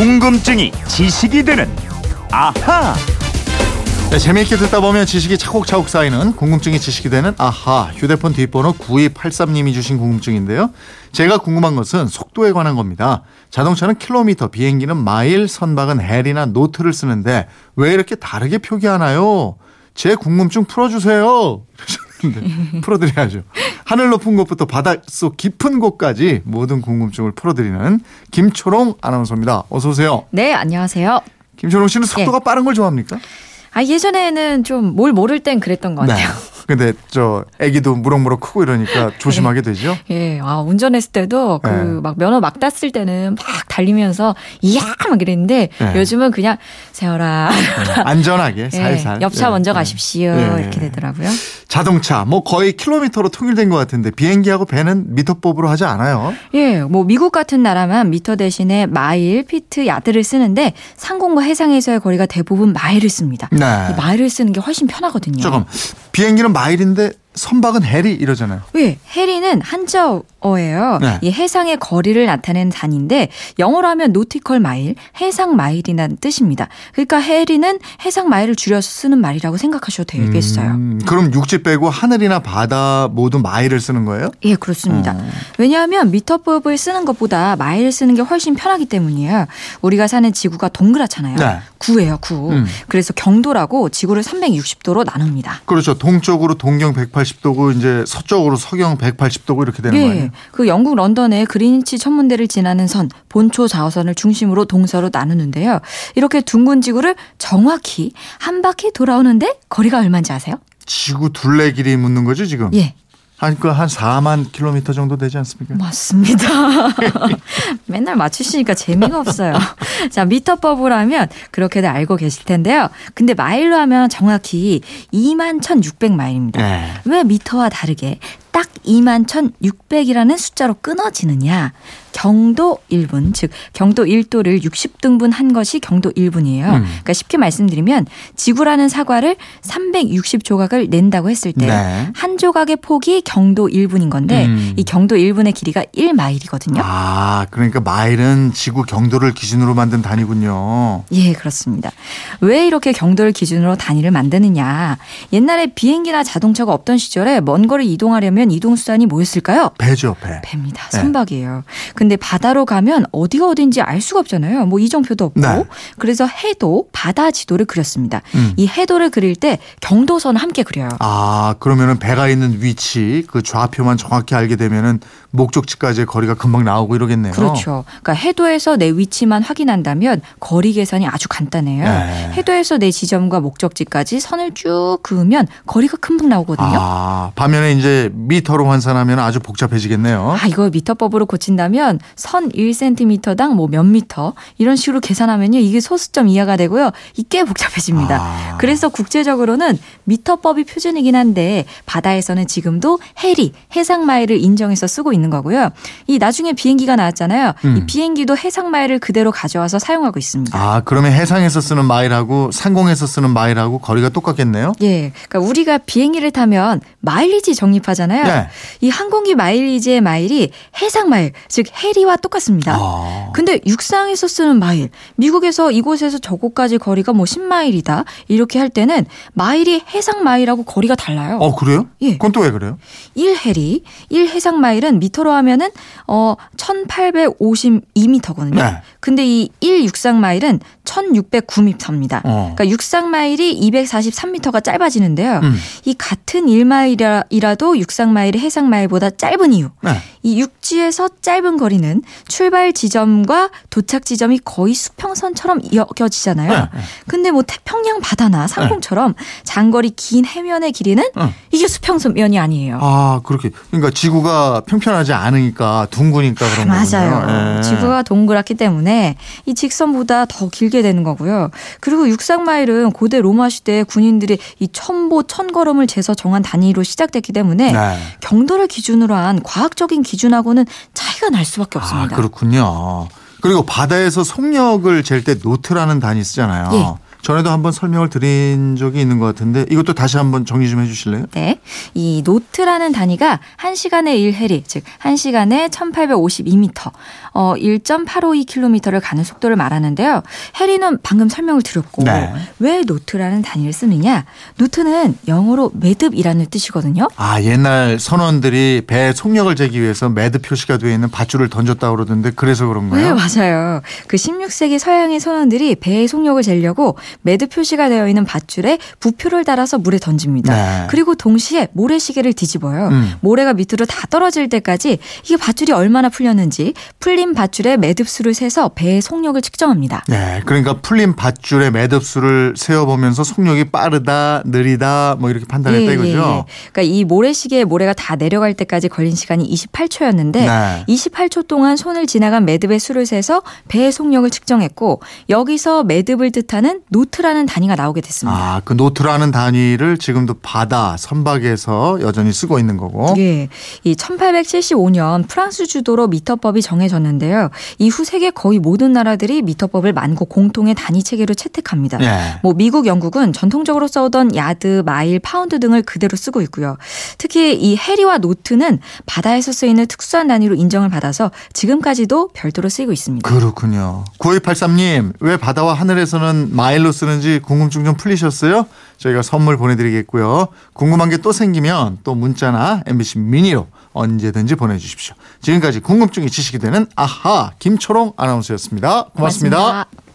궁금증이 지식이 되는 아하. 네, 재미있게 듣다 보면 지식이 차곡차곡 쌓이는 궁금증이 지식이 되는 아하 휴대폰 뒷번호 9283님이 주신 궁금증인데요. 제가 궁금한 것은 속도에 관한 겁니다. 자동차는 킬로미터, 비행기는 마일, 선박은 해리나 노트를 쓰는데 왜 이렇게 다르게 표기하나요? 제 궁금증 풀어주세요. 풀어드려야죠. 하늘 높은 곳부터 바닷속 깊은 곳까지 모든 궁금증을 풀어드리는 김초롱 아나운서입니다. 어서 오세요. 네, 안녕하세요. 김초롱 씨는 속도가 빠른 걸 좋아합니까? 아, 예전에는 좀 뭘 모를 땐 그랬던 것 같아요. 근데 저 아기도 무럭무럭 크고 이러니까 조심하게 되죠. 예, 아, 운전했을 때도 그 네. 막 면허 막 땄을 때는 막 달리면서 이야! 막 이랬는데 네. 요즘은 그냥 세워라. 안전하게 예, 살살. 옆차 예, 먼저 예. 가십시오. 예. 이렇게 되더라고요. 자동차 뭐 거의 킬로미터로 통일된 것 같은데 비행기하고 배는 미터법으로 하지 않아요. 예, 뭐 미국 같은 나라만 미터 대신에 마일, 피트, 야드를 쓰는데 상공과 해상에서의 거리가 대부분 마일을 씁니다. 네. 이 마일을 쓰는 게 훨씬 편하거든요. 조금 비행기는 마일인데 선박은 해리 이러잖아요. 왜? 해리는 한자어예요. 네. 이 해상의 거리를 나타내는 단위인데 영어로 하면 nautical mile, 해상 마일이라는 뜻입니다. 그러니까 해리는 해상 마일을 줄여서 쓰는 말이라고 생각하셔도 되겠어요. 음, 그럼 육지 빼고 하늘이나 바다 모두 마일을 쓰는 거예요? 예, 그렇습니다. 어. 왜냐하면 미터법을 쓰는 것보다 마일을 쓰는 게 훨씬 편하기 때문이에요. 우리가 사는 지구가 동그랗잖아요. 네. 구예요, 구. 음. 그래서 경도라고 지구를 360도로 나눕니다. 그렇죠. 동쪽으로 동경 180 도고 이제 서쪽으로 서경 180도고 이렇게 되는 거예요. 예, 그 영국 런던의 그린치 천문대를 지나는 선, 본초 좌우선을 중심으로 동서로 나누는데요. 이렇게 둥근 지구를 정확히 한 바퀴 돌아오는데 거리가 얼마인지 아세요? 지구 둘레 길이 묻는 거죠 지금? 예, 한, 그한 4만 킬로미터 정도 되지 않습니까? 맞습니다. 맨날 맞추시니까 재미가 없어요. 자, 미터법으로 하면 그렇게들 알고 계실 텐데요. 근데 마일로 하면 정확히 2만 1,600마일입니다. 네. 왜 미터와 다르게 딱 2만 1,600이라는 숫자로 끊어지느냐? 경도 1분, 즉 경도 1도를 60등분 한 것이 경도 1분이에요. 음. 그러니까 쉽게 말씀드리면 지구라는 사과를 360조각을 낸다고 했을 때한 네. 조각의 폭이 경도 1분인 건데 음. 이 경도 1분의 길이가 1마일이거든요. 아, 그러니까 마일은 지구 경도를 기준으로 만든 단위군요. 예, 그렇습니다. 왜 이렇게 경도를 기준으로 단위를 만드느냐? 옛날에 비행기나 자동차가 없던 시절에 먼 거리 이동하려면 이동 수단이 뭐였을까요? 배죠, 배. 배입니다. 네. 선박이에요. 근데 바다로 가면 어디가 어딘지 알 수가 없잖아요. 뭐 이정표도 없고. 네. 그래서 해도 바다 지도를 그렸습니다. 음. 이 해도를 그릴 때 경도선을 함께 그려요. 아, 그러면은 배가 있는 위치, 그 좌표만 정확히 알게 되면은 목적지까지의 거리가 금방 나오고 이러겠네요. 그렇죠. 그러니까 해도에서 내 위치만 확인한다면 거리 계산이 아주 간단해요. 네. 해도에서 내 지점과 목적지까지 선을 쭉 그으면 거리가 금방 나오거든요. 아, 반면에 이제 미터로 환산하면 아주 복잡해지겠네요. 아, 이거 미터법으로 고친다면 선 1cm당 뭐 몇 미터 이런 식으로 계산하면요. 이게 소수점 이하가 되고요. 이게 꽤 복잡해집니다. 아. 그래서 국제적으로는 미터법이 표준이긴 한데 바다에서는 지금도 해리, 해상 마일을 인정해서 쓰고 있는 거고요. 이 나중에 비행기가 나왔잖아요. 이 음. 비행기도 해상 마일을 그대로 가져와서 사용하고 있습니다. 아, 그러면 해상에서 쓰는 마일하고 상공에서 쓰는 마일하고 거리가 똑같겠네요? 예. 그러니까 우리가 비행기를 타면 마일리지 적립하잖아요. 네. 이 항공기 마일리지의 마일이 해상 마일, 즉 해리와 똑같습니다. 아. 근데 육상에서 쓰는 마일, 미국에서 이곳에서 저곳까지 거리가 뭐 10마일이다. 이렇게 할 때는 마일이 해상 마일하고 거리가 달라요. 어, 그래요? 예. 그건 또 왜 그래요? 1해리, 1해상 마일은 미터로 하면은 어 1852미터거든요. 네. 근데 이 1 육상 마일은 1609미터입니다. 어. 그러니까 육상 마일이 243미터가 짧아지는데요. 음. 이 같은 1마일이라도 육상 마일이 해상 마일보다 짧은 이유. 네. 이 육지에서 짧은 거리는 출발 지점과 도착 지점이 거의 수평선처럼 이어져지잖아요. 네, 네. 근데 뭐 태평양 바다나 상공처럼 장거리 긴 해면의 길이는 응. 이게 수평선면이 아니에요. 아, 그렇게. 그러니까 지구가 평평하지 않으니까 둥그니까 그런 거군요. 맞아요. 예. 지구가 동그랗기 때문에 이 직선보다 더 길게 되는 거고요. 그리고 육상 마일은 고대 로마 시대 군인들이 이 천보 천걸음을 재서 정한 단위로 시작됐기 때문에 네. 경도를 기준으로 한 과학적인 기준하고는 차이가 날 수밖에 아, 없습니다. 그렇군요. 그리고 바다에서 속력을 잴 때 노트라는 단위 쓰잖아요. 예. 전에도 한번 설명을 드린 적이 있는 것 같은데 이것도 다시 한번 정리 좀 해주실래요? 네. 이 노트라는 단위가 1시간에 1해리, 즉 1시간에 1852m, 어 1.852km를 가는 속도를 말하는데요. 해리는 방금 설명을 드렸고 네. 왜 노트라는 단위를 쓰느냐? 노트는 영어로 매듭이라는 뜻이거든요. 아 옛날 선원들이 배 속력을 재기 위해서 매듭 표시가 되어 있는 밧줄을 던졌다 그러던데 그래서 네, 그런가요? 맞아요. 그 16세기 서양의 선원들이 배의 속력을 재려고 매듭 표시가 되어 있는 밧줄에 부표를 달아서 물에 던집니다. 네. 그리고 동시에 모래시계를 뒤집어요. 음. 모래가 밑으로 다 떨어질 때까지 이게 밧줄이 얼마나 풀렸는지 풀린 밧줄에 매듭수를 세서 배의 속력을 측정합니다. 네, 그러니까 풀린 밧줄의 매듭수를 세어보면서 속력이 빠르다, 느리다, 뭐 이렇게 판단했다 이거죠. 그러니까 이 모래시계에 모래가 다 내려갈 때까지 걸린 시간이 28초였는데 네. 28초 동안 손을 지나간 매듭의 수를 세서 배의 속력을 측정했고 여기서 매듭을 뜻하는 노트라는 단위가 나오게 됐습니다. 아, 그 노트라는 단위를 지금도 바다, 선박에서 여전히 쓰고 있는 거고. 예. 이 1875년 프랑스 주도로 미터법이 정해졌는데요. 이후 세계 거의 모든 나라들이 미터법을 만국 공통의 단위 체계로 채택합니다. 예. 뭐 미국, 영국은 전통적으로 써오던 야드, 마일, 파운드 등을 그대로 쓰고 있고요. 특히 이 해리와 노트는 바다에서 쓰이는 특수한 단위로 인정을 받아서 지금까지도 별도로 쓰이고 있습니다. 그렇군요. 9283님, 왜 바다와 하늘에서는 마일 로 쓰는지 궁금증 좀 풀리셨어요? 저희가 선물 보내드리겠고요. 궁금한 게 또 생기면 또 문자나 MBC 미니로 언제든지 보내주십시오. 지금까지 궁금증이 지식이 되는 아하 김초롱 아나운서였습니다 고맙습니다. 고맙습니다.